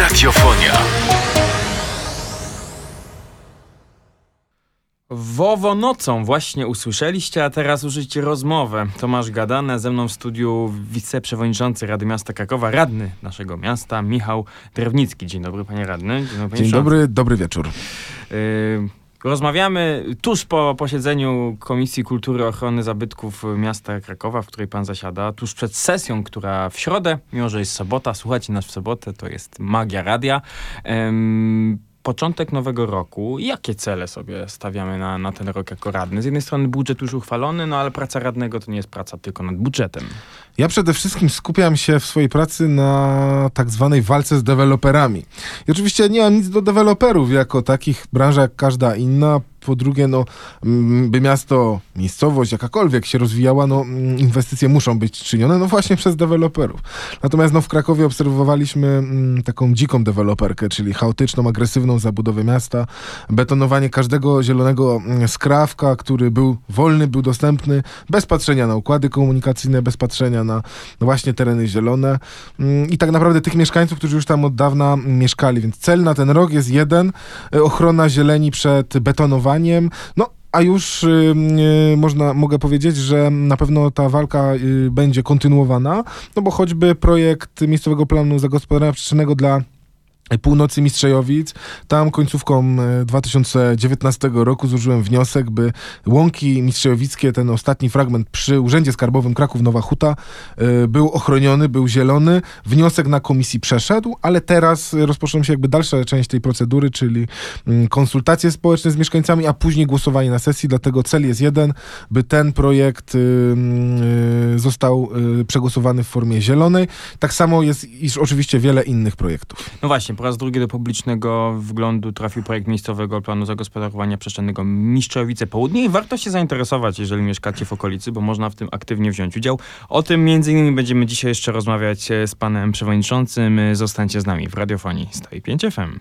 Radiofonia. Wowo nocą właśnie usłyszeliście, a teraz użyjcie rozmowę. Tomasz Gadane, ze mną w studiu wiceprzewodniczący Rady Miasta Krakowa, radny naszego miasta, Michał Drewnicki. Dzień dobry, panie radny. Dzień dobry, Dzień dobry, dobry wieczór. Yy, rozmawiamy tuż po posiedzeniu Komisji Kultury Ochrony Zabytków Miasta Krakowa, w której pan zasiada, tuż przed sesją, która w środę, mimo że jest sobota, słuchajcie nas w sobotę, to jest magia radia. Yy, początek nowego roku, jakie cele sobie stawiamy na, na ten rok jako radny? Z jednej strony budżet już uchwalony, no ale praca radnego to nie jest praca tylko nad budżetem. Ja przede wszystkim skupiam się w swojej pracy na tak zwanej walce z deweloperami. I oczywiście nie mam nic do deweloperów jako takich, branża jak każda inna po drugie, no, mm, by miasto, miejscowość jakakolwiek się rozwijała, no, mm, inwestycje muszą być czynione, no właśnie przez deweloperów. Natomiast no, w Krakowie obserwowaliśmy mm, taką dziką deweloperkę, czyli chaotyczną, agresywną zabudowę miasta, betonowanie każdego zielonego skrawka, który był wolny, był dostępny, bez patrzenia na układy komunikacyjne, bez patrzenia na no właśnie tereny zielone. I tak naprawdę tych mieszkańców, którzy już tam od dawna mieszkali. Więc cel na ten rok jest jeden, e, ochrona zieleni przed betonowaniem, no, a już można, mogę powiedzieć, że na pewno ta walka y, będzie kontynuowana, no bo choćby projekt miejscowego planu zagospodarowania przestrzennego dla północy Mistrzejowic. Tam końcówką 2019 e, roku złożyłem wniosek, by łąki mistrzejowickie, ten ostatni fragment przy Urzędzie Skarbowym Kraków-Nowa Huta e, był ochroniony, był zielony. Wniosek na komisji przeszedł, ale teraz rozpoczną się jakby dalsza część tej procedury, czyli mm, konsultacje społeczne z mieszkańcami, a później głosowanie na sesji. Dlatego cel jest jeden, by ten projekt y, y, został y, przegłosowany w formie zielonej. Tak samo jest iż oczywiście wiele innych projektów. No właśnie, po raz drugi do publicznego wglądu trafił projekt miejscowego planu zagospodarowania przestrzennego Mistrzowice Południe i warto się zainteresować, jeżeli mieszkacie w okolicy, bo można w tym aktywnie wziąć udział. O tym między innymi będziemy dzisiaj jeszcze rozmawiać e, z panem przewodniczącym. E, zostańcie z nami w radiofonii 105 FM.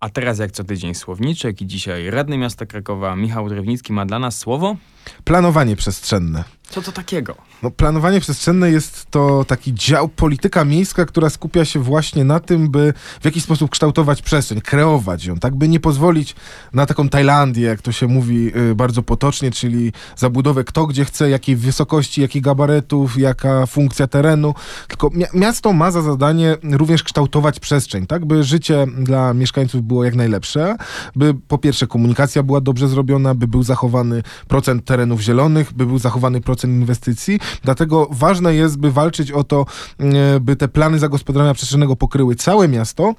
A teraz jak co tydzień słowniczek i dzisiaj radny miasta Krakowa Michał Drewnicki ma dla nas słowo Planowanie przestrzenne. Co to takiego? No, planowanie przestrzenne jest to taki dział polityka miejska, która skupia się właśnie na tym, by w jakiś sposób kształtować przestrzeń, kreować ją, tak by nie pozwolić na taką Tajlandię, jak to się mówi y, bardzo potocznie, czyli zabudowę kto gdzie chce, jakiej wysokości, jakich gabaretów, jaka funkcja terenu. Tylko miasto ma za zadanie również kształtować przestrzeń, tak by życie dla mieszkańców było jak najlepsze, by po pierwsze komunikacja była dobrze zrobiona, by był zachowany procent terenów zielonych, by był zachowany procent inwestycji. Dlatego ważne jest, by walczyć o to, e, by te plany zagospodarowania przestrzennego pokryły całe miasto,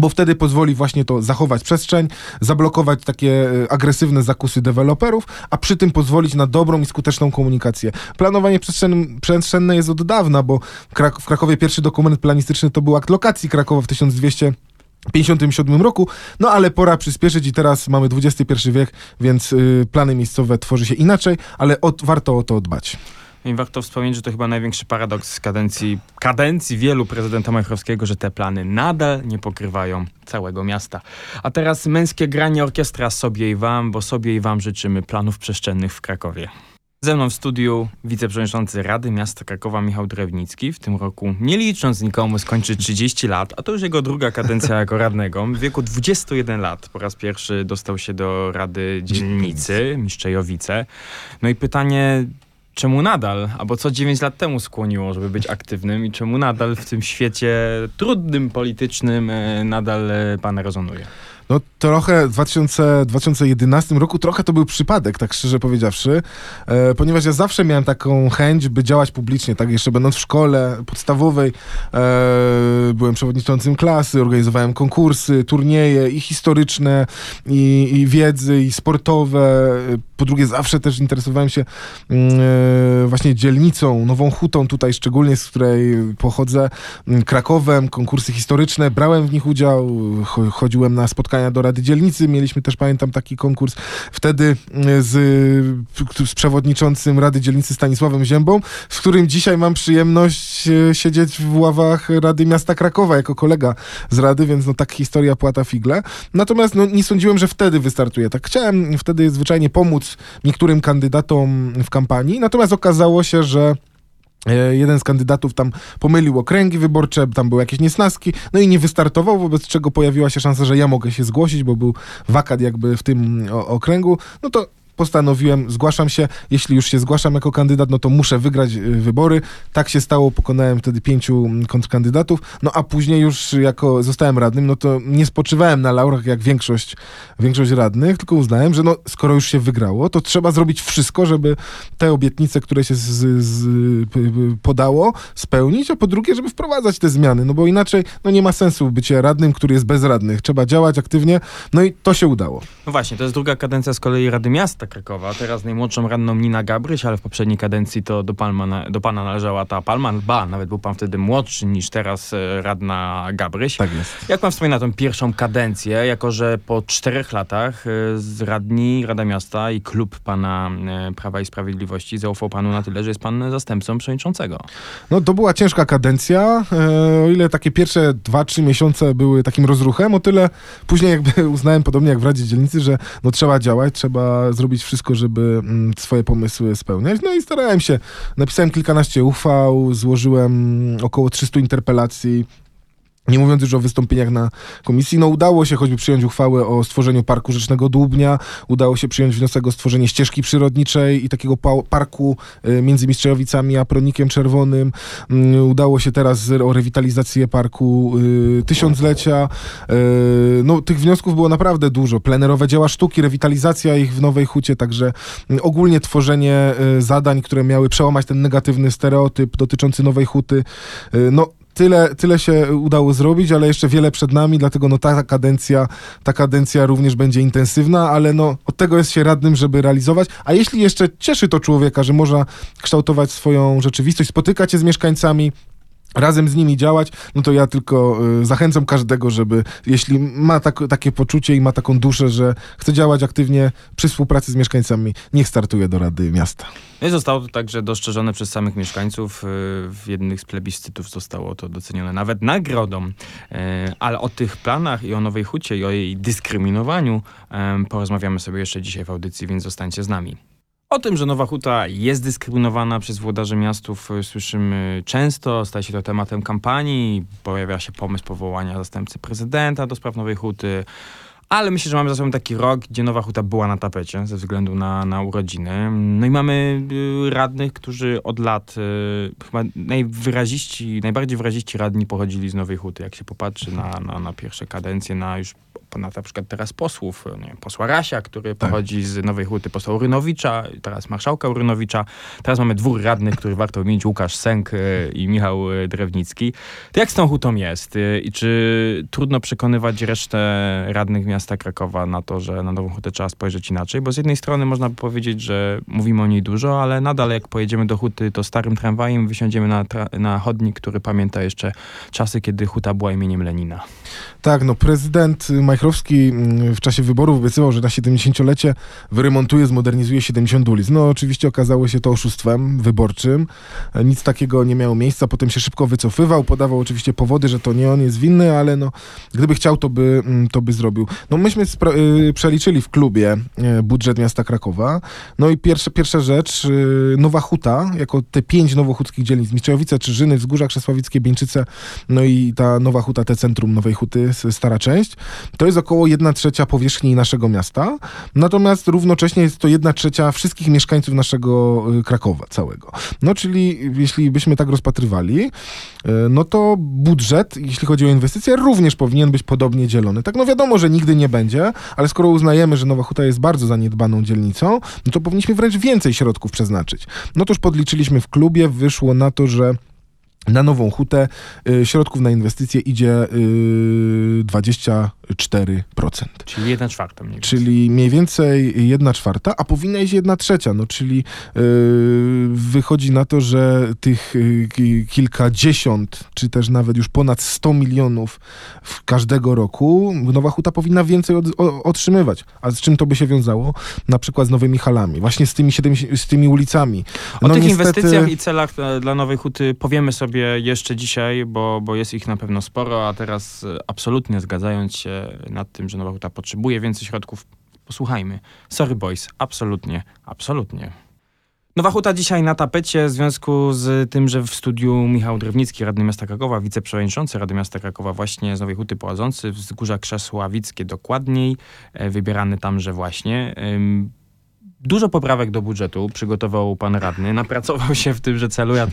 bo wtedy pozwoli właśnie to zachować przestrzeń, zablokować takie e, agresywne zakusy deweloperów, a przy tym pozwolić na dobrą i skuteczną komunikację. Planowanie przestrzenne jest od dawna, bo w Krakowie pierwszy dokument planistyczny to był akt lokacji Krakowa w 1200 57 roku, no ale pora przyspieszyć i teraz mamy XXI wiek, więc y, plany miejscowe tworzy się inaczej, ale od, warto o to dbać. I warto wspomnieć, że to chyba największy paradoks kadencji, kadencji wielu prezydenta Majchrowskiego, że te plany nadal nie pokrywają całego miasta. A teraz męskie granie orkiestra sobie i wam, bo sobie i wam życzymy planów przestrzennych w Krakowie. Ze mną w studiu wiceprzewodniczący Rady Miasta Krakowa Michał Drewnicki. W tym roku, nie licząc nikomu, skończy 30 lat, a to już jego druga kadencja jako radnego. W wieku 21 lat po raz pierwszy dostał się do Rady Dzielnicy Miszczejowice. No i pytanie, czemu nadal, albo co 9 lat temu skłoniło, żeby być aktywnym i czemu nadal w tym świecie trudnym, politycznym e, nadal e, pan rezonuje? No trochę w 2000, 2011 roku trochę to był przypadek, tak szczerze powiedziawszy, e, ponieważ ja zawsze miałem taką chęć, by działać publicznie, tak jeszcze będąc w szkole podstawowej, e, byłem przewodniczącym klasy, organizowałem konkursy, turnieje i historyczne, i, i wiedzy, i sportowe. Po drugie zawsze też interesowałem się mm, e, właśnie dzielnicą, Nową Hutą tutaj szczególnie, z której pochodzę, mm, Krakowem, konkursy historyczne, brałem w nich udział, chodziłem na spotkania do Rady Dzielnicy. Mieliśmy też, pamiętam, taki konkurs wtedy e, z, z przewodniczącym Rady Dzielnicy Stanisławem Ziębą, z którym dzisiaj mam przyjemność e, siedzieć w ławach Rady Miasta Krakowa jako kolega z Rady, więc no tak historia płata figle. Natomiast no, nie sądziłem, że wtedy wystartuję. Tak chciałem wtedy zwyczajnie pomóc niektórym kandydatom w kampanii, natomiast okazało się, że E, Jeden z kandydatów tam pomylił okręgi wyborcze, tam były jakieś niesnaski, no i nie wystartował, wobec czego pojawiła się szansa, że ja mogę się zgłosić, bo był wakat jakby w tym o, okręgu. No to postanowiłem, zgłaszam się. Jeśli już się zgłaszam jako kandydat, no to muszę wygrać y, wybory. Tak się stało, pokonałem wtedy pięciu mm, kontrkandydatów. No a później już jako zostałem radnym, no to nie spoczywałem na laurach jak większość, większość radnych, tylko uznałem, że no skoro już się wygrało, to trzeba zrobić wszystko, żeby te obietnice, które się z, z, podało, spełnić, a po drugie, żeby wprowadzać te zmiany, no bo inaczej no nie ma sensu bycie radnym, który jest bez radnych. Trzeba działać aktywnie, no i to się udało. No właśnie, to jest druga kadencja z kolei Rady Miasta Krakowa. Teraz najmłodszą radną Nina Gabryś, ale w poprzedniej kadencji to do, palma, do pana należała ta Palma. Ba, nawet był pan wtedy młodszy niż teraz e, radna Gabryś. Tak jest. Jak pan wspomina tą pierwszą kadencję, jako że po czterech latach e, z radni, Rada Miasta i klub pana e, Prawa i Sprawiedliwości zaufał panu na tyle, że jest pan zastępcą przewodniczącego. No to była ciężka kadencja. O ile takie pierwsze 2-3 miesiące były takim rozruchem, o tyle później jakby uznałem, podobnie jak w Radzie Dzielnicy, że no trzeba działać, trzeba zrobić wszystko, żeby mm, swoje pomysły spełniać. No i starałem się. Napisałem kilkanaście uchwał, złożyłem około 300 interpelacji. Nie mówiąc już o wystąpieniach na komisji, no udało się choćby przyjąć uchwałę o stworzeniu Parku Rzecznego Dłubnia, udało się przyjąć wniosek o stworzenie ścieżki przyrodniczej i takiego pa- parku y, między Mistrzejowicami a Pronikiem Czerwonym. Mm, Udało się teraz o rewitalizację parku y, tysiąclecia. Y, no tych wniosków było naprawdę dużo. Plenerowe dzieła sztuki, rewitalizacja ich w Nowej Hucie, także y, ogólnie tworzenie zadań, które miały przełamać ten negatywny stereotyp dotyczący Nowej Huty. No tyle, tyle się udało zrobić, ale jeszcze wiele przed nami, dlatego no ta kadencja, ta kadencja również będzie intensywna, ale no od tego jest się radnym, żeby realizować. A jeśli jeszcze cieszy to człowieka, że można kształtować swoją rzeczywistość, spotykać się z mieszkańcami, razem z nimi działać, no to ja tylko y, zachęcam każdego, żeby jeśli ma tak, takie poczucie i ma taką duszę, że chce działać aktywnie przy współpracy z mieszkańcami, niech startuje do Rady Miasta. No i zostało to także dostrzeżone przez samych mieszkańców. Yy, W jednych z plebiscytów zostało to docenione nawet nagrodą. Yy, Ale o tych planach i o Nowej Hucie i o jej dyskryminowaniu porozmawiamy sobie jeszcze dzisiaj w audycji, więc zostańcie z nami. O tym, że Nowa Huta jest dyskryminowana przez włodarzy miastów y, słyszymy często, staje się to tematem kampanii, pojawia się pomysł powołania zastępcy prezydenta do spraw Nowej Huty, ale myślę, że mamy za sobą taki rok, gdzie Nowa Huta była na tapecie ze względu na, na urodziny. No i mamy y, radnych, którzy od lat, y, chyba najwyraziści, najbardziej wyraziści radni pochodzili z Nowej Huty. Jak się popatrzy na, na, na pierwsze kadencje, na już na, na przykład teraz posłów, nie wiem, posła Rasia, który pochodzi z Nowej Huty, posła Urynowicza, teraz marszałka Urynowicza. Teraz mamy dwóch radnych, których warto wymienić, Łukasz Sęk y, i Michał y, Drewnicki. To jak z tą hutą jest? I czy trudno przekonywać resztę radnych miasta Krakowa na to, że na Nową Hutę trzeba spojrzeć inaczej? Bo z jednej strony można by powiedzieć, że mówimy o niej dużo, ale nadal jak pojedziemy do Huty, to starym tramwajem wysiądziemy na, na chodnik, który pamięta jeszcze czasy, kiedy Huta była imieniem Lenina. Tak, no prezydent Majchrowski mm, w czasie wyborów obiecywał, że na 70-lecie wyremontuje, zmodernizuje 70 ulic. No oczywiście okazało się to oszustwem wyborczym. E, Nic takiego nie miało miejsca. Potem się szybko wycofywał, podawał oczywiście powody, że to nie on jest winny, ale no gdyby chciał, to by, mm, to by zrobił. No myśmy spra- y, przeliczyli w klubie y, budżet miasta Krakowa. No i pierwsza, pierwsza rzecz, y, Nowa Huta, jako te pięć nowochódzkich dzielnic, Mistrzowice, Czyżyny, Wzgórza Krzesławickie, Bieńczyce, no i ta Nowa Huta, te centrum Nowej Huty, stara część, to jest około 1 trzecia powierzchni naszego miasta, natomiast równocześnie jest to 1 trzecia wszystkich mieszkańców naszego y, Krakowa całego. No czyli jeśli byśmy tak rozpatrywali, y, no to budżet, jeśli chodzi o inwestycje, również powinien być podobnie dzielony. Tak, no wiadomo, że nigdy nie będzie, ale skoro uznajemy, że Nowa Huta jest bardzo zaniedbaną dzielnicą, no to powinniśmy wręcz więcej środków przeznaczyć. No to już podliczyliśmy w klubie, wyszło na to, że na Nową Hutę y, środków na inwestycje idzie y, 24%. Czyli jedna czwarta mniej więcej. Czyli mniej więcej jedna czwarta, a powinna iść jedna trzecia. No, czyli yy, wychodzi na to, że tych yy, ki- kilkadziesiąt, czy też nawet już ponad 100 milionów w każdego roku Nowa Huta powinna więcej od, o, otrzymywać. A z czym to by się wiązało? Na przykład z nowymi halami, właśnie z tymi, 70, z tymi ulicami. O No tych niestety- inwestycjach i celach e, dla Nowej Huty powiemy sobie jeszcze dzisiaj, bo, bo jest ich na pewno sporo, a teraz e, absolutnie zgadzając się nad tym, że Nowa Huta potrzebuje więcej środków, posłuchajmy. Sorry boys, absolutnie, absolutnie. Nowa Huta dzisiaj na tapecie w związku z tym, że w studiu Michał Drewnicki, radny miasta Krakowa, wiceprzewodniczący Rady Miasta Krakowa, właśnie z Nowej Huty pochodzący, wzgórza Krzesławickie dokładniej, e, wybierany tamże właśnie. Dużo poprawek do budżetu przygotował pan radny. Napracował się w tymże celu. Ja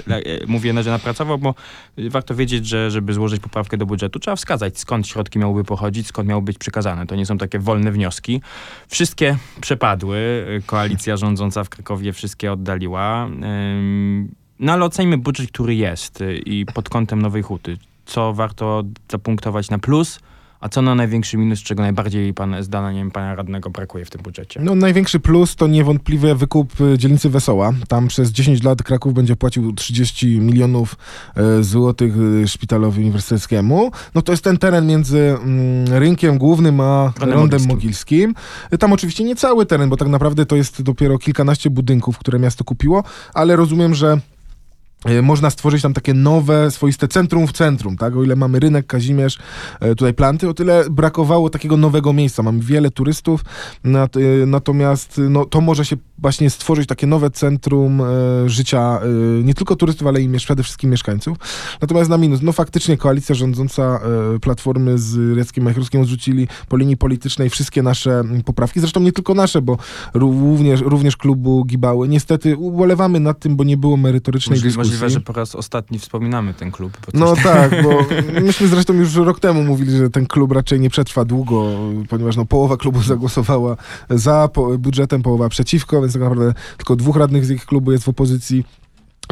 mówię, że napracował, bo warto wiedzieć, że żeby złożyć poprawkę do budżetu, trzeba wskazać, skąd środki miałyby pochodzić, skąd miały być przekazane. To nie są takie wolne wnioski. Wszystkie przepadły. Koalicja rządząca w Krakowie wszystkie oddaliła. No ale oceńmy budżet, który jest y, i pod kątem Nowej Huty. Co warto zapunktować na plus, a co na największy minus, czego najbardziej pan, zdaniem pana radnego brakuje w tym budżecie? No, największy plus to niewątpliwie wykup y, dzielnicy Wesoła. Tam przez 10 lat Kraków będzie płacił 30 milionów e, złotych y, szpitalowi uniwersyteckiemu. No to jest ten teren między mm, rynkiem głównym a Rondem rondem Mogilskim. Y, Tam oczywiście nie cały teren, bo tak naprawdę to jest dopiero kilkanaście budynków, które miasto kupiło, ale rozumiem, że można stworzyć tam takie nowe, swoiste centrum w centrum, tak? O ile mamy rynek, Kazimierz, e, tutaj planty, o tyle brakowało takiego nowego miejsca. Mamy wiele turystów, e, natomiast no, to może się właśnie stworzyć takie nowe centrum e, życia e, nie tylko turystów, ale i przede wszystkim mieszkańców. Natomiast na minus, no faktycznie koalicja rządząca e, Platformy z Jackiem Majchrowskim odrzucili po linii politycznej wszystkie nasze poprawki, zresztą nie tylko nasze, bo również, również klubu Gibały. Niestety ubolewamy nad tym, bo nie było merytorycznej dyskusji. Możliwe, że po raz ostatni wspominamy ten klub. No tak, bo myśmy zresztą już rok temu mówili, że ten klub raczej nie przetrwa długo, ponieważ no, połowa klubu zagłosowała za po, budżetem, połowa przeciwko, więc tak naprawdę tylko dwóch radnych z ich klubu jest w opozycji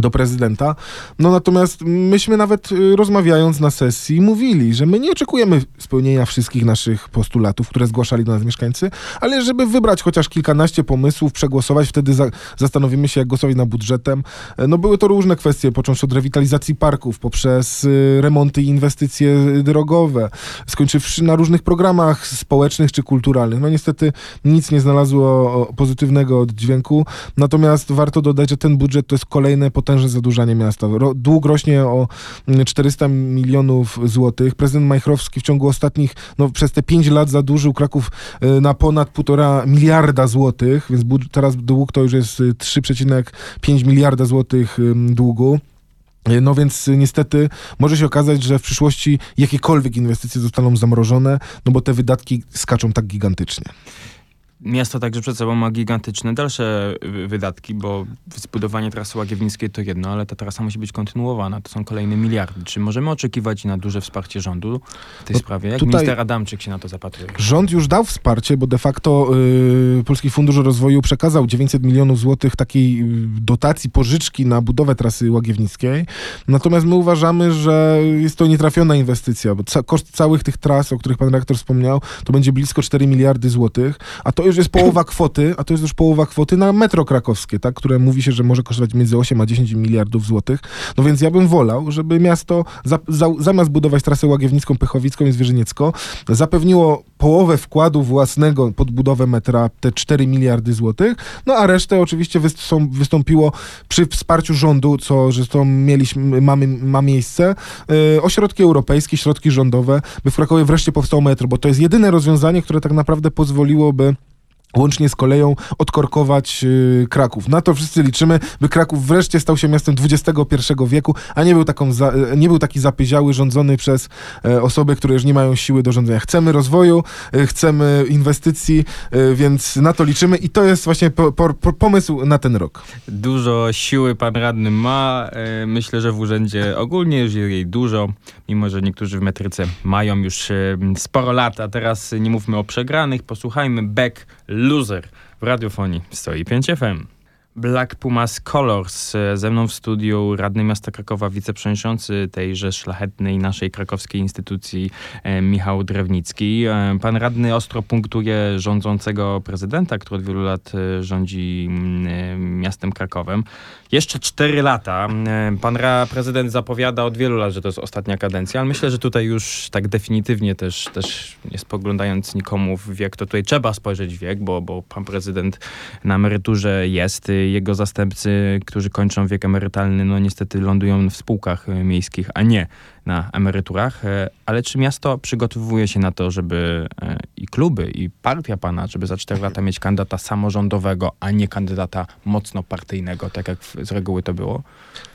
do prezydenta. No natomiast myśmy nawet y, rozmawiając na sesji mówili, że my nie oczekujemy spełnienia wszystkich naszych postulatów, które zgłaszali do nas mieszkańcy, ale żeby wybrać chociaż kilkanaście pomysłów, przegłosować, wtedy za, zastanowimy się, jak głosować na budżetem. E, No były to różne kwestie, począwszy od rewitalizacji parków, poprzez y, remonty i inwestycje y, drogowe, skończywszy na różnych programach społecznych czy kulturalnych. No niestety nic nie znalazło pozytywnego oddźwięku, natomiast warto dodać, że ten budżet to jest kolejne potężne zadłużanie miasta. Dług rośnie o mm, 400 milionów złotych. Prezydent Majchrowski w ciągu ostatnich, no przez te 5 lat zadłużył Kraków y, na ponad 1,5 miliarda złotych, więc teraz dług to już jest y, 3,5 miliarda złotych długu. Y, No więc y, niestety może się okazać, że w przyszłości jakiekolwiek inwestycje zostaną zamrożone, no bo te wydatki skaczą tak gigantycznie. Miasto także przed sobą ma gigantyczne dalsze wydatki, bo zbudowanie trasy Łagiewnickiej to jedno, ale ta trasa musi być kontynuowana. To są kolejne miliardy. Czy możemy oczekiwać na duże wsparcie rządu w tej No sprawie? Jak minister Adamczyk się na to zapatruje? Rząd już dał wsparcie, bo de facto y, Polski Fundusz Rozwoju przekazał 900 milionów złotych takiej y, dotacji, pożyczki na budowę trasy Łagiewnickiej. Natomiast my uważamy, że jest to nietrafiona inwestycja, bo ca- koszt całych tych tras, o których pan rektor wspomniał, to będzie blisko 4 miliardy złotych, a to już jest połowa kwoty, a to jest już połowa kwoty na metro krakowskie, tak, które mówi się, że może kosztować między 8 a 10 miliardów złotych. No więc ja bym wolał, żeby miasto za, za, zamiast budować trasę Łagiewnicką, Pychowicką i Zwierzyniecko, zapewniło połowę wkładu własnego pod budowę metra, te 4 miliardy złotych, no a resztę oczywiście wystą, wystąpiło przy wsparciu rządu, co zresztą mieliśmy, mamy, ma miejsce, yy, o środki europejskie, środki rządowe, by w Krakowie wreszcie powstało metro, bo to jest jedyne rozwiązanie, które tak naprawdę pozwoliłoby łącznie z koleją odkorkować yy, Kraków. Na to wszyscy liczymy, by Kraków wreszcie stał się miastem XXI wieku, a nie był, taką za, e, nie był taki zapyziały, rządzony przez e, osoby, które już nie mają siły do rządzenia. Chcemy rozwoju, e, chcemy inwestycji, więc na to liczymy i to jest właśnie po, po, po, pomysł na ten rok. Dużo siły pan radny ma. Myślę, że w urzędzie ogólnie już jej dużo, mimo że niektórzy w metryce mają już sporo lat. A teraz nie mówmy o przegranych, posłuchajmy Back Loser w radiofonii 105 FM. Black Pumas Colors. E, Ze mną w studiu radny miasta Krakowa, wiceprzewodniczący tejże szlachetnej naszej krakowskiej instytucji e, Michał Drewnicki. E, Pan radny ostro punktuje rządzącego prezydenta, który od wielu lat rządzi mm, miastem Krakowem. Jeszcze cztery lata. Pan prezydent zapowiada od wielu lat, że to jest ostatnia kadencja, ale myślę, że tutaj już tak definitywnie też, też nie spoglądając nikomu w wiek, to tutaj trzeba spojrzeć w wiek, bo, bo pan prezydent na emeryturze jest. Jego zastępcy, którzy kończą wiek emerytalny, no niestety lądują w spółkach y, miejskich, a nie na emeryturach. E, Ale czy miasto przygotowuje się na to, żeby e, i klub kluby i partia pana, żeby za 4 lata mieć kandydata samorządowego, a nie kandydata mocno partyjnego, tak jak z reguły to było?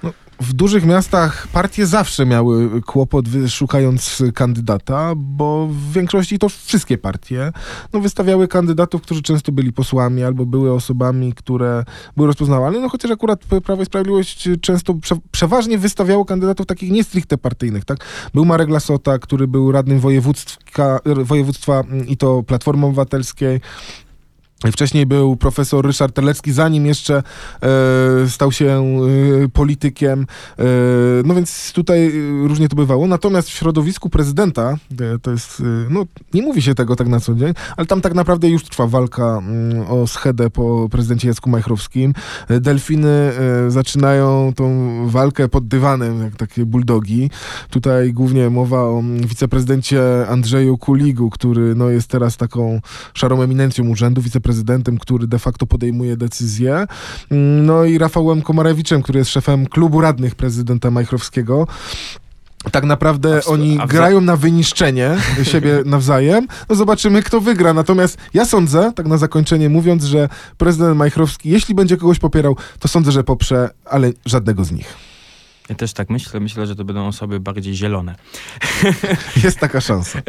No, w dużych miastach partie zawsze miały kłopot szukając kandydata, bo w większości to wszystkie partie no, wystawiały kandydatów, którzy często byli posłami albo były osobami, które były rozpoznawalne, no chociaż akurat Prawo i Sprawiedliwość często prze, przeważnie wystawiało kandydatów takich nie stricte partyjnych, tak? Był Marek Lasota, który był radnym województwa, województwa i to Platformy Obywatelskiej, Wcześniej był profesor Ryszard Terlecki, zanim jeszcze e, stał się e, politykiem. E, no więc tutaj różnie to bywało. Natomiast w środowisku prezydenta, to jest, no nie mówi się tego tak na co dzień, ale tam tak naprawdę już trwa walka mm, o schedę po prezydencie Jacku Majchrowskim. Delfiny zaczynają tą walkę pod dywanem, jak takie buldogi. Tutaj głównie mowa o wiceprezydencie Andrzeju Kuligu, który no, jest teraz taką szarą eminencją urzędu, wiceprezydentem prezydentem, który de facto podejmuje decyzje. Mm, no i Rafałem Komarewiczem, który jest szefem klubu radnych prezydenta Majchrowskiego tak naprawdę oni grają na wyniszczenie siebie nawzajem. No zobaczymy, kto wygra. Natomiast ja sądzę, tak na zakończenie mówiąc, że prezydent Majchrowski, jeśli będzie kogoś popierał, to sądzę, że poprze, ale żadnego z nich. Ja też tak myślę. Myślę, że to będą osoby bardziej zielone. Jest taka szansa. E,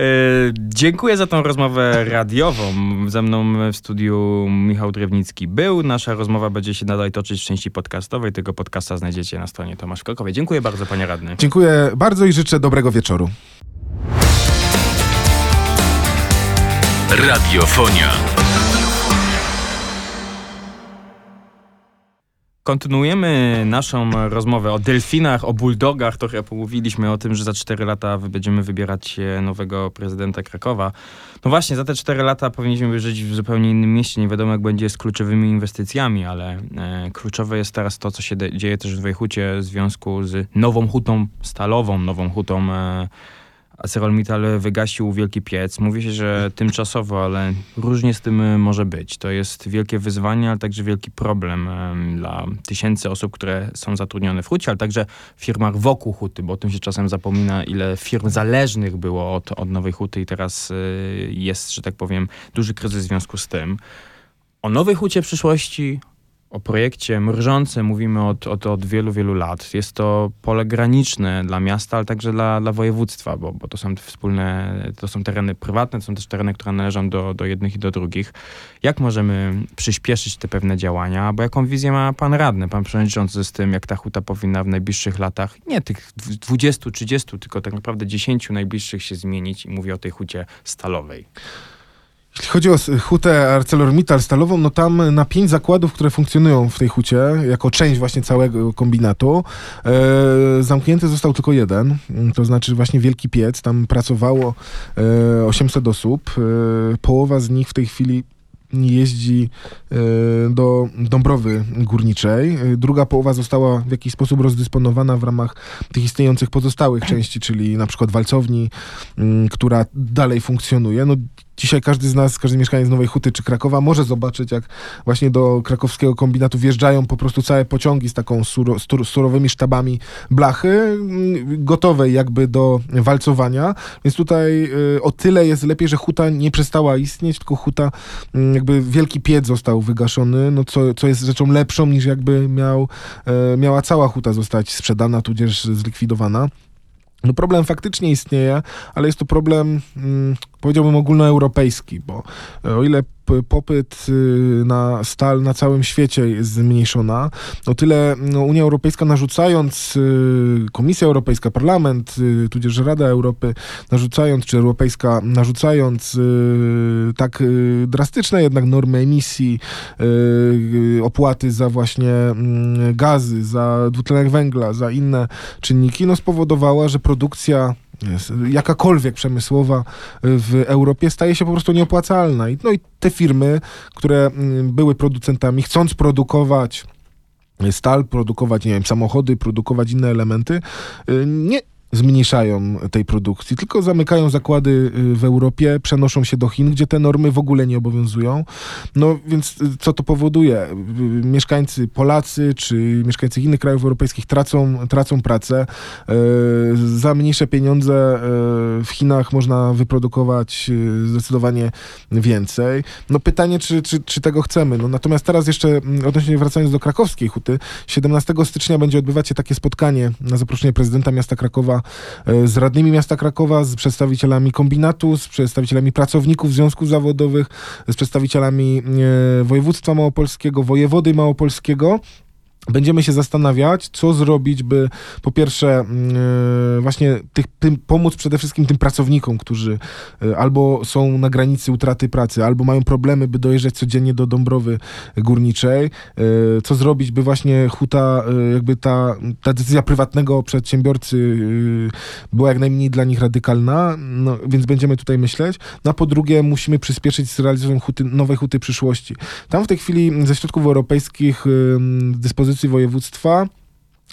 dziękuję za tą rozmowę radiową. Ze mną w studiu Michał Drewnicki był. Nasza rozmowa będzie się nadal toczyć w części podcastowej. Tego podcasta znajdziecie na stronie Tomasz Kokowej. Dziękuję bardzo, panie radny. Dziękuję bardzo i życzę dobrego wieczoru. Radiofonia. Kontynuujemy naszą rozmowę o delfinach, o bulldogach. Trochę pomówiliśmy o tym, że za 4 lata będziemy wybierać nowego prezydenta Krakowa. No właśnie, za te 4 lata powinniśmy żyć w zupełnie innym mieście. Nie wiadomo, jak będzie z kluczowymi inwestycjami, ale e, kluczowe jest teraz to, co się dzieje też w Wejhucie w związku z nową hutą stalową, nową hutą e, ArcelorMittal wygasił wielki piec. Mówi się, że tymczasowo, ale różnie z tym e, może być. To jest wielkie wyzwanie, ale także wielki problem dla tysięcy osób, które są zatrudnione w hucie, ale także w firmach wokół huty, bo o tym się czasem zapomina, ile firm zależnych było od, od nowej huty i teraz e, jest, że tak powiem, duży kryzys w związku z tym. O nowej hucie przyszłości, o projekcie mrżące mówimy od, od, od wielu, wielu lat. Jest to pole graniczne dla miasta, ale także dla, dla województwa, bo, bo to są wspólne, to są tereny prywatne, to są też tereny, które należą do, do jednych i do drugich. Jak możemy przyspieszyć te pewne działania? Bo jaką wizję ma pan radny, pan przewodniczący z tym, jak ta huta powinna w najbliższych latach, nie tych 20, 30, tylko tak naprawdę 10 najbliższych się zmienić i mówię o tej hucie stalowej. Jeśli chodzi o hutę ArcelorMittal stalową, no tam na pięć zakładów, które funkcjonują w tej hucie, jako część właśnie całego kombinatu, e, zamknięty został tylko jeden, to znaczy właśnie Wielki Piec. Tam pracowało e, 800 osób. E, połowa z nich w tej chwili jeździ e, do Dąbrowy Górniczej. E, druga połowa została w jakiś sposób rozdysponowana w ramach tych istniejących pozostałych części, czyli na przykład walcowni, która dalej funkcjonuje. No, Dzisiaj każdy z nas, każdy mieszkaniec Nowej Huty czy Krakowa może zobaczyć, jak właśnie do krakowskiego kombinatu wjeżdżają po prostu całe pociągi z taką suro, surowymi sztabami blachy, mm, gotowej jakby do walcowania. Więc tutaj y, o tyle jest lepiej, że huta nie przestała istnieć, tylko huta, mm, jakby wielki piec został wygaszony, no co, co jest rzeczą lepszą niż jakby miał, e, miała cała huta zostać sprzedana, tudzież zlikwidowana. No problem faktycznie istnieje, ale jest to problem, mm, powiedziałbym, ogólnoeuropejski, bo e, o ile popyt y, na stal na całym świecie jest zmniejszona, o tyle no, Unia Europejska narzucając, y, Komisja Europejska, Parlament, y, tudzież Rada Europy narzucając, czy Europejska narzucając tak drastyczne jednak normy emisji, opłaty za właśnie mm, gazy, za dwutlenek węgla, za inne czynniki, no spowodowała, że produkcja jakakolwiek przemysłowa w Europie staje się po prostu nieopłacalna. No i te firmy, które mm, były producentami, chcąc produkować stal, produkować, nie wiem, samochody, produkować inne elementy, y, nie zmniejszają tej produkcji, tylko zamykają zakłady y, w Europie, przenoszą się do Chin, gdzie te normy w ogóle nie obowiązują. No więc y, co to powoduje? Y, Mieszkańcy Polacy czy mieszkańcy innych krajów europejskich tracą, tracą pracę. Za mniejsze pieniądze w Chinach można wyprodukować zdecydowanie więcej. No pytanie, czy, czy, czy tego chcemy? No, natomiast teraz jeszcze mm, odnośnie wracając do krakowskiej huty, 17 stycznia będzie odbywać się takie spotkanie na zaproszenie prezydenta miasta Krakowa z radnymi miasta Krakowa, z przedstawicielami kombinatu, z przedstawicielami pracowników związków zawodowych, z przedstawicielami e, województwa małopolskiego, wojewody małopolskiego. Będziemy się zastanawiać, co zrobić, by po pierwsze e, właśnie tych, tym, pomóc przede wszystkim tym pracownikom, którzy e, albo są na granicy utraty pracy, albo mają problemy, by dojeżdżać codziennie do Dąbrowy Górniczej. E, Co zrobić, by właśnie huta, jakby ta, ta decyzja prywatnego przedsiębiorcy była jak najmniej dla nich radykalna, no, więc będziemy tutaj myśleć. No, a po drugie musimy przyspieszyć z realizacją huty, nowej huty przyszłości. Tam w tej chwili ze środków europejskich ym, dyspozycji województwa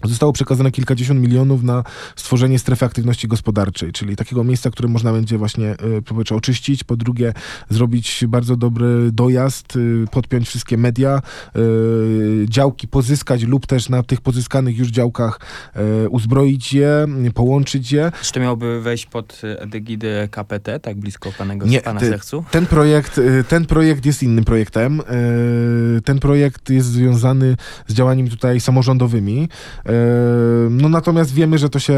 Zostało przekazane kilkadziesiąt milionów na stworzenie strefy aktywności gospodarczej, czyli takiego miejsca, które można będzie właśnie y, po pierwsze oczyścić, po drugie zrobić bardzo dobry dojazd, y, podpiąć wszystkie media, y, działki pozyskać lub też na tych pozyskanych już działkach uzbroić je, połączyć je. Czy to miałoby wejść pod egidę KPT, tak blisko panego, Nie, pana sercu? Ten projekt, ten projekt jest innym projektem. Ten projekt jest związany z działaniami tutaj samorządowymi. No natomiast wiemy, że to się,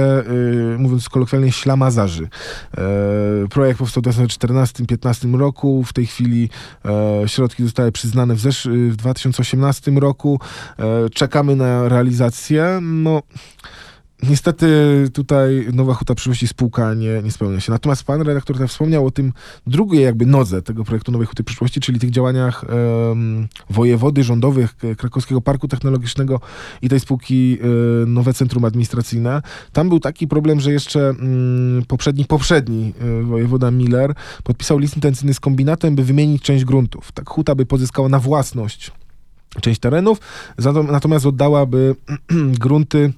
y, mówiąc kolokwialnie, ślamazarzy. Projekt powstał w 2014-2015 roku. W tej chwili e, środki zostały przyznane w, w 2018 roku. E, Czekamy na realizację. No, Niestety tutaj Nowa Huta Przyszłości spółka nie, nie spełnia się. Natomiast pan redaktor tutaj wspomniał o tym drugiej jakby nodze tego projektu Nowej Huty Przyszłości, czyli tych działaniach em, wojewody rządowych Krakowskiego Parku Technologicznego i tej spółki e, Nowe Centrum Administracyjne. Tam był taki problem, że jeszcze mm, poprzedni, poprzedni e, wojewoda Miller podpisał list intencyjny z kombinatem, by wymienić część gruntów. Tak Huta by pozyskała na własność część terenów, natomiast oddałaby grunty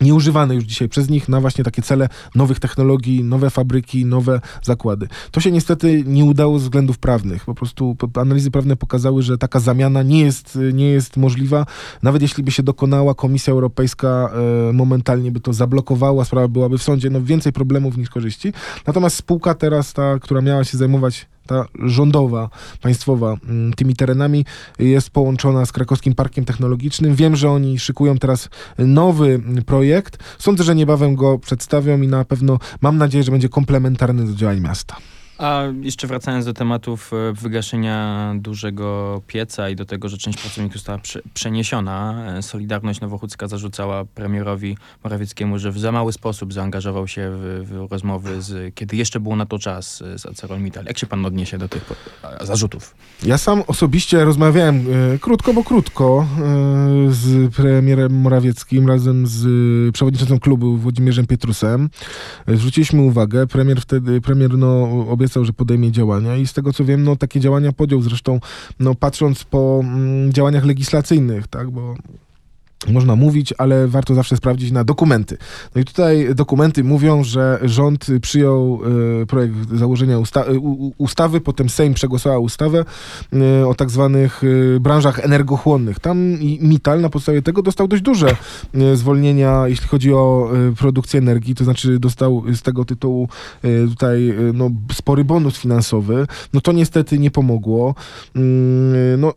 nieużywane już dzisiaj przez nich na właśnie takie cele nowych technologii, nowe fabryki, nowe zakłady. To się niestety nie udało z względów prawnych. Po prostu analizy prawne pokazały, że taka zamiana nie jest, nie jest możliwa. Nawet jeśli by się dokonała, Komisja Europejska e, momentalnie by to zablokowała, sprawa byłaby w sądzie. No więcej problemów niż korzyści. Natomiast spółka teraz, ta, która miała się zajmować ta rządowa, państwowa, mm, tymi terenami jest połączona z Krakowskim Parkiem Technologicznym. Wiem, że oni szykują teraz nowy projekt. Sądzę, że niebawem go przedstawią i na pewno mam nadzieję, że będzie komplementarny do działań miasta. A jeszcze wracając do tematów e, wygaszenia dużego pieca i do tego, że część pracowników została prze, przeniesiona, e, Solidarność Nowochódzka zarzucała premierowi Morawieckiemu, że w za mały sposób zaangażował się w, w rozmowy, z, kiedy jeszcze był na to czas e, z ArcelorMittal. Jak się pan odniesie do tych zarzutów? Ja sam osobiście rozmawiałem krótko, bo krótko z premierem Morawieckim razem z przewodniczącym klubu Włodzimierzem Pietrusem. Zwróciliśmy uwagę, premier wtedy, premier no, obiecał, że podejmie działania i z tego co wiem, no takie działania podjął. Zresztą no, patrząc po mm, działaniach legislacyjnych, tak, bo można mówić, ale warto zawsze sprawdzić na dokumenty. No i tutaj dokumenty mówią, że rząd przyjął e, projekt założenia usta ustawy, potem Sejm przegłosował ustawę e, o tak zwanych e, branżach energochłonnych. Tam Mital na podstawie tego dostał dość duże zwolnienia, jeśli chodzi o produkcję energii, to znaczy dostał z tego tytułu tutaj no, spory bonus finansowy. No to niestety nie pomogło. Mm, No,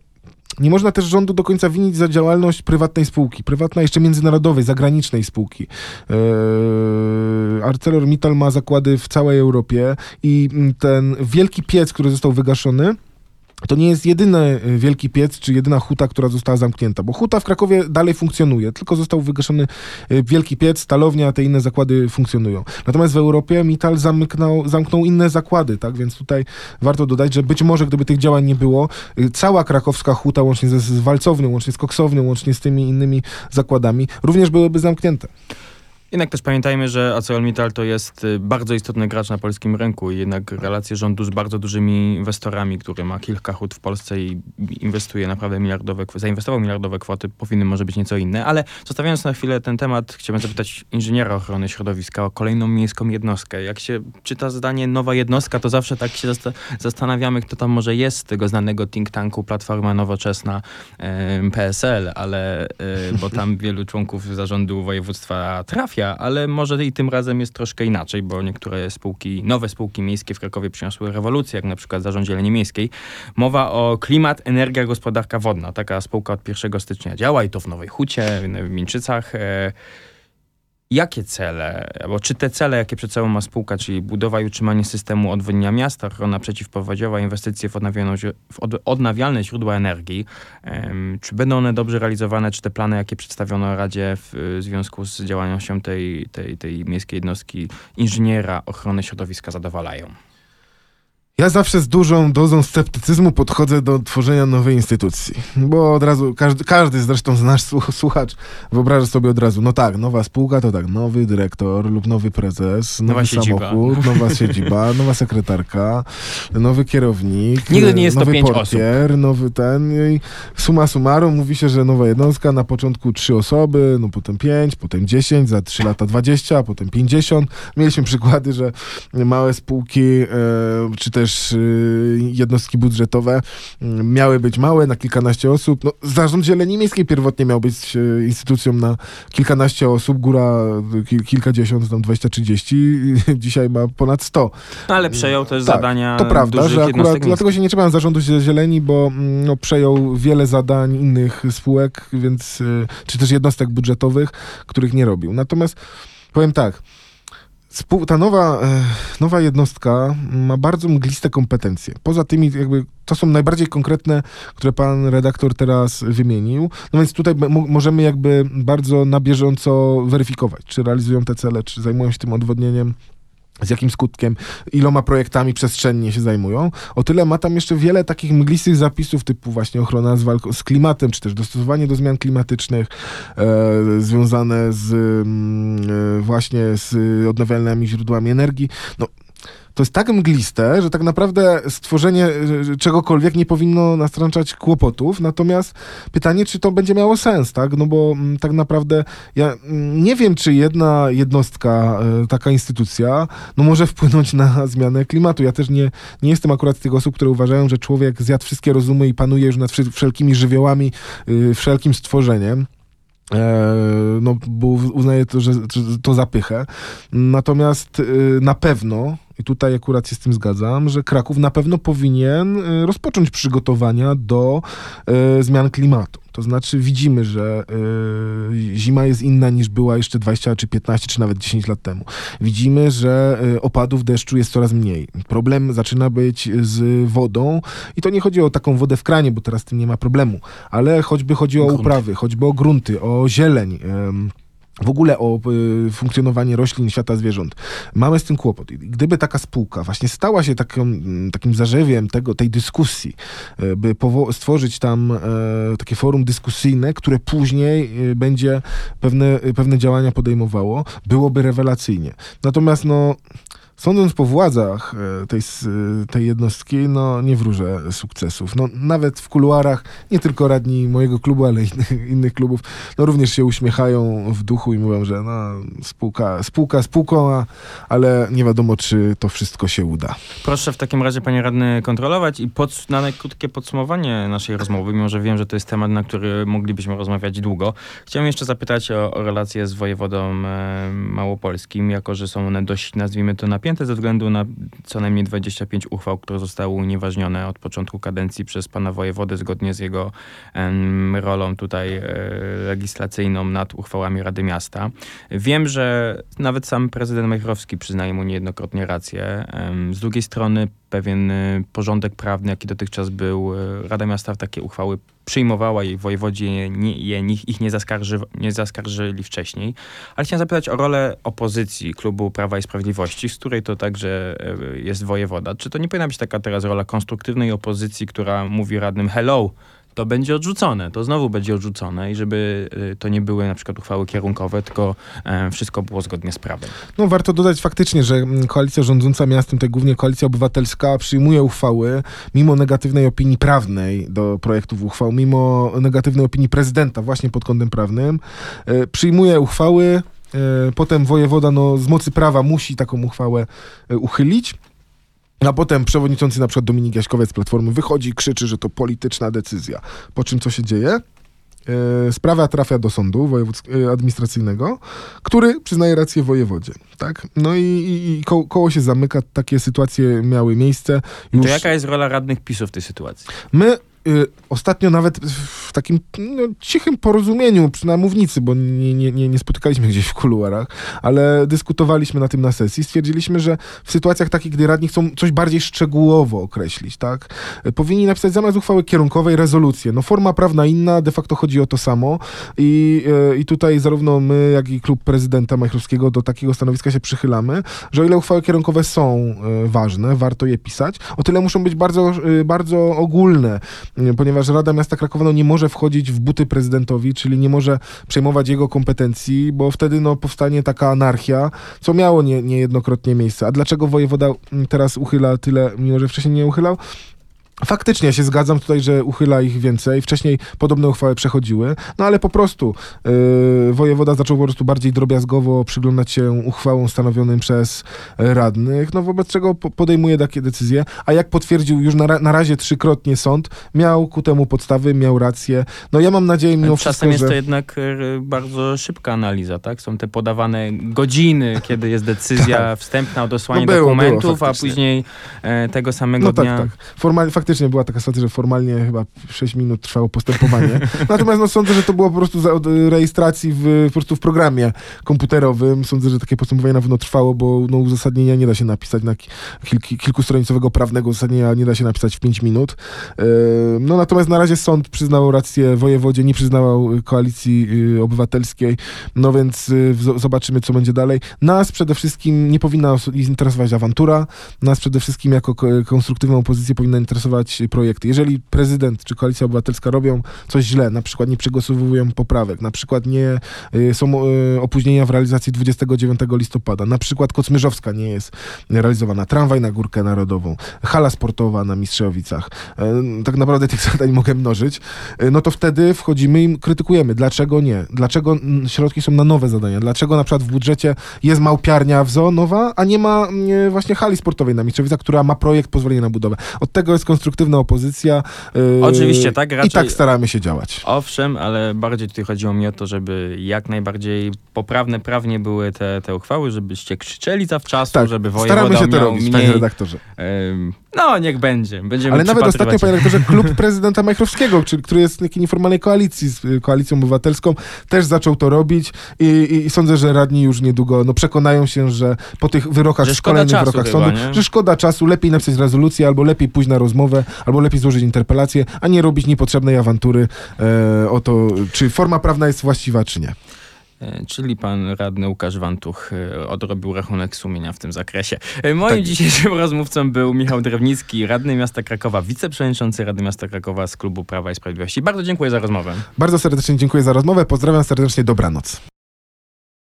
nie można też rządu do końca winić za działalność prywatnej spółki, prywatnej jeszcze międzynarodowej, zagranicznej spółki. Eee, ArcelorMittal ma zakłady w całej Europie i ten wielki piec, który został wygaszony, to nie jest jedyny y, wielki piec, czy jedyna huta, która została zamknięta, bo huta w Krakowie dalej funkcjonuje, tylko został wygaszony y, wielki piec, stalownia, te inne zakłady funkcjonują. Natomiast w Europie Mittal zamknął, zamknął inne zakłady, tak, więc tutaj warto dodać, że być może gdyby tych działań nie było, y, cała krakowska huta, łącznie ze, z walcownią, łącznie z koksownią, łącznie z tymi innymi zakładami, również byłyby zamknięte. Jednak też pamiętajmy, że ArcelorMittal to jest y, bardzo istotny gracz na polskim rynku i jednak relacje rządu z bardzo dużymi inwestorami, który ma kilka hut w Polsce i inwestuje naprawdę miliardowe, zainwestował miliardowe kwoty, powinny może być nieco inne, ale zostawiając na chwilę ten temat, chciałbym zapytać inżyniera ochrony środowiska o kolejną miejską jednostkę. Jak się czyta zdanie nowa jednostka, to zawsze tak się zastanawiamy, kto tam może jest tego znanego think tanku Platforma Nowoczesna PSL, ale y, bo tam wielu członków zarządu województwa trafia, ale może i tym razem jest troszkę inaczej, bo niektóre spółki, nowe spółki miejskie w Krakowie przyniosły rewolucję, jak na przykład Zarząd Zieleni Miejskiej. Mowa o Klimat, Energia, Gospodarka Wodna. Taka spółka od 1 stycznia działa i to w Nowej Hucie, w Mińczycach. Jakie cele, albo czy te cele, jakie przed sobą ma spółka, czyli budowa i utrzymanie systemu odwodnienia miasta, ochrona przeciwpowodziowa, inwestycje w, w odnawialne źródła energii, um, czy będą one dobrze realizowane, czy te plany, jakie przedstawiono Radzie w, w związku z działalnością tej, tej, tej miejskiej jednostki inżyniera ochrony środowiska zadowalają? Ja zawsze z dużą dozą sceptycyzmu podchodzę do tworzenia nowej instytucji, bo od razu, każdy, każdy zresztą z nasz słuchacz wyobraża sobie od razu, no tak, nowa spółka to tak, nowy dyrektor lub nowy prezes, nowy nowa samochód, siedziba. nowa siedziba, nowa sekretarka, nowy kierownik, Nigdy nie jest nowy to pięć portier, osób. nowy ten i suma summarum mówi się, że nowa jednostka, na początku trzy osoby, no potem pięć, potem dziesięć, za trzy lata dwadzieścia, potem pięćdziesiąt. Mieliśmy przykłady, że małe spółki, e, czy też też y, jednostki budżetowe mm, miały być małe, na kilkanaście osób. No, Zarząd Zieleni Miejskiej pierwotnie miał być y, instytucją na kilkanaście osób, góra kilkadziesiąt, tam 20-30, dzisiaj ma ponad 100. Ale przejął też tak, zadania To prawda, że akurat dlatego się nie trzymałem zarządu Zieleni, bo mm, no, przejął wiele zadań innych spółek, więc y, czy też jednostek budżetowych, których nie robił. Natomiast powiem tak, ta nowa, e, nowa jednostka ma bardzo mgliste kompetencje. Poza tymi, jakby to są najbardziej konkretne, które pan redaktor teraz wymienił. No więc tutaj możemy jakby bardzo na bieżąco weryfikować, czy realizują te cele, czy zajmują się tym odwodnieniem, z jakim skutkiem, iloma projektami przestrzennie się zajmują. O tyle ma tam jeszcze wiele takich mglistych zapisów typu właśnie ochrona z, walką, z klimatem, czy też dostosowanie do zmian klimatycznych e, związane z mm, e, właśnie z odnawialnymi źródłami energii. No, to jest tak mgliste, że tak naprawdę stworzenie e, czegokolwiek nie powinno nastręczać kłopotów. Natomiast pytanie, czy to będzie miało sens, tak? No bo mm, tak naprawdę ja mm, nie wiem, czy jedna jednostka, e, taka instytucja, no może wpłynąć na zmianę klimatu. Ja też nie, nie jestem akurat z tych osób, które uważają, że człowiek zjadł wszystkie rozumy i panuje już nad wszelkimi żywiołami, y, wszelkim stworzeniem. E, no, bo uznaję to, że, to zapychę. Natomiast y, na pewno i tutaj akurat się z tym zgadzam, że Kraków na pewno powinien y, rozpocząć przygotowania do y, zmian klimatu. To znaczy widzimy, że y, zima jest inna niż była jeszcze 20 czy 15 czy nawet 10 lat temu. Widzimy, że y, opadów deszczu jest coraz mniej. Problem zaczyna być z wodą i to nie chodzi o taką wodę w kranie, bo teraz z tym nie ma problemu, ale choćby chodzi o uprawy, choćby o grunty, o zieleń. Y, w ogóle o y, funkcjonowanie roślin, świata zwierząt. Mamy z tym kłopot. Gdyby taka spółka właśnie stała się taką, mm, takim zarzewiem tego, tej dyskusji, y, by stworzyć tam y, takie forum dyskusyjne, które później będzie pewne, pewne działania podejmowało, byłoby rewelacyjnie. Natomiast no Sądząc po władzach e, tej, tej jednostki, no nie wróżę sukcesów. No, nawet w kuluarach, nie tylko radni mojego klubu, ale innych, innych klubów, no również się uśmiechają w duchu i mówią, że no, spółka, spółka spółką, ale nie wiadomo, czy to wszystko się uda. Proszę w takim razie, panie radny, kontrolować i pod, na krótkie podsumowanie naszej rozmowy, mimo że wiem, że to jest temat, na który moglibyśmy rozmawiać długo. Chciałem jeszcze zapytać o, o relacje z wojewodą e, małopolskim, jako że są one dość, nazwijmy to, napięte ze względu na co najmniej 25 uchwał, które zostały unieważnione od początku kadencji przez pana wojewodę zgodnie z jego em, rolą tutaj e, legislacyjną nad uchwałami Rady Miasta. Wiem, że nawet sam prezydent Majchrowski przyznaje mu niejednokrotnie rację. Em, z drugiej strony pewien y, porządek prawny, jaki dotychczas był. Y, Rada Miasta takie uchwały przyjmowała i wojewodzi je, nie, je, ich nie, zaskarży, nie zaskarżyli wcześniej. Ale chciałem zapytać o rolę opozycji klubu Prawa i Sprawiedliwości, z której to także y, jest wojewoda. Czy to nie powinna być taka teraz rola konstruktywnej opozycji, która mówi radnym hello, to będzie odrzucone. To znowu będzie odrzucone i żeby y, to nie były na przykład uchwały kierunkowe, tylko e, wszystko było zgodnie z prawem. No warto dodać faktycznie, że mm, koalicja rządząca miastem, to głównie koalicja obywatelska, przyjmuje uchwały mimo negatywnej opinii prawnej do projektów uchwał, mimo negatywnej opinii prezydenta właśnie pod kątem prawnym, e, przyjmuje uchwały, e, potem wojewoda no, z mocy prawa musi taką uchwałę uchylić. A potem przewodniczący na przykład Dominik Jaśkowiec z Platformy wychodzi i krzyczy, że to polityczna decyzja. Po czym co się dzieje? E, Sprawa trafia do sądu wojewódzk- e, administracyjnego, który przyznaje rację wojewodzie. Tak? No i, i, i ko- koło się zamyka, takie sytuacje miały miejsce. Już To jaka jest rola radnych PiSu w tej sytuacji? My y, ostatnio nawet takim no, cichym porozumieniu przy na mównicy, bo nie, nie, nie, nie spotykaliśmy gdzieś w kuluarach, ale dyskutowaliśmy na tym na sesji. Stwierdziliśmy, że w sytuacjach takich, gdy radni chcą coś bardziej szczegółowo określić, tak, powinni napisać zamiast uchwały kierunkowej rezolucję. No forma prawna inna, de facto chodzi o to samo i, y, i tutaj zarówno my, jak i klub prezydenta Majchrowskiego do takiego stanowiska się przychylamy, że o ile uchwały kierunkowe są y, ważne, warto je pisać, o tyle muszą być bardzo, y, bardzo ogólne, ponieważ Rada Miasta Krakowa no, nie może wchodzić w buty prezydentowi, czyli nie może przejmować jego kompetencji, bo wtedy no, powstanie taka anarchia, co miało nie, niejednokrotnie miejsce. A dlaczego wojewoda mm, teraz uchyla tyle, mimo że wcześniej nie uchylał? Faktycznie, się zgadzam tutaj, że uchyla ich więcej. Wcześniej podobne uchwały przechodziły, no ale po prostu yy, wojewoda zaczął po prostu bardziej drobiazgowo przyglądać się uchwałom stanowionym przez radnych, no wobec czego po- podejmuje takie decyzje, a jak potwierdził już na, ra- na razie trzykrotnie sąd, miał ku temu podstawy, miał rację. No ja mam nadzieję mimo Czasem wszystko, jest że... to jednak e, bardzo szybka analiza, tak? Są te podawane godziny, kiedy jest decyzja wstępna o dosłanie Tak. No było, było, dokumentów, a faktycznie. później e, tego samego No tak, dnia... tak. Formalnie, faktycznie była taka sytuacja, że formalnie chyba 6 minut trwało postępowanie. Natomiast no, sądzę, że to było po prostu za, od y, rejestracji w, po prostu w programie komputerowym. Sądzę, że takie postępowanie na pewno trwało, bo no, uzasadnienia nie da się napisać na ki- kilki, kilkustronicowego prawnego uzasadnienia nie da się napisać w 5 minut. Yy, no natomiast na razie sąd przyznał rację wojewodzie, nie przyznał y, koalicji y, obywatelskiej, no więc y, z- zobaczymy, co będzie dalej. Nas przede wszystkim nie powinna interesować awantura, nas przede wszystkim jako ko- konstruktywną opozycję powinna interesować projekty. Jeżeli prezydent czy koalicja obywatelska robią coś źle, na przykład nie przegłosowują poprawek, na przykład nie y, są y, opóźnienia w realizacji 29 listopada, na przykład Kocmyrzowska nie jest realizowana, tramwaj na Górkę Narodową, hala sportowa na Mistrzowicach, y, tak naprawdę tych zadań mogę mnożyć, no to wtedy wchodzimy i krytykujemy. Dlaczego nie? Dlaczego środki są na nowe zadania? Dlaczego na przykład w budżecie jest małpiarnia w Zoo nowa, a nie ma właśnie hali sportowej na Mistrzowicach, która ma projekt pozwolenia na budowę? Od tego jest konstruktywna opozycja. y, Oczywiście, tak, I raczej- tak staramy się działać. Owszem, ale bardziej tutaj chodziło mi o to, żeby jak najbardziej poprawne prawnie były te, te uchwały, żebyście krzyczeli zawczasu, Tak, żeby wojewoda staramy się to robić, mniej... panie redaktorze. no, niech będzie. Będziemy Ale nawet ostatnio, panie redaktorze, klub prezydenta Majchrowskiego, czyli, który jest w takiej nieformalnej koalicji z y, koalicją obywatelską, też zaczął to robić i, i, i sądzę, że radni już niedługo no, przekonają się, że po tych wyrokach, kolejnych wyrokach chyba, sądu, nie? że szkoda czasu, lepiej napisać rezolucję, albo lepiej pójść na rozmowę, albo lepiej złożyć interpelację, a nie robić niepotrzebnej awantury e, o to, czy forma prawna jest właściwa, czy nie. E, Czyli pan radny Łukasz Wantuch e, odrobił rachunek sumienia w tym zakresie. E, Moim Tak. dzisiejszym rozmówcą był Michał Drewnicki, radny miasta Krakowa, wiceprzewodniczący Rady Miasta Krakowa z klubu Prawa i Sprawiedliwości. Bardzo dziękuję za rozmowę. Bardzo serdecznie dziękuję za rozmowę, pozdrawiam serdecznie, dobranoc.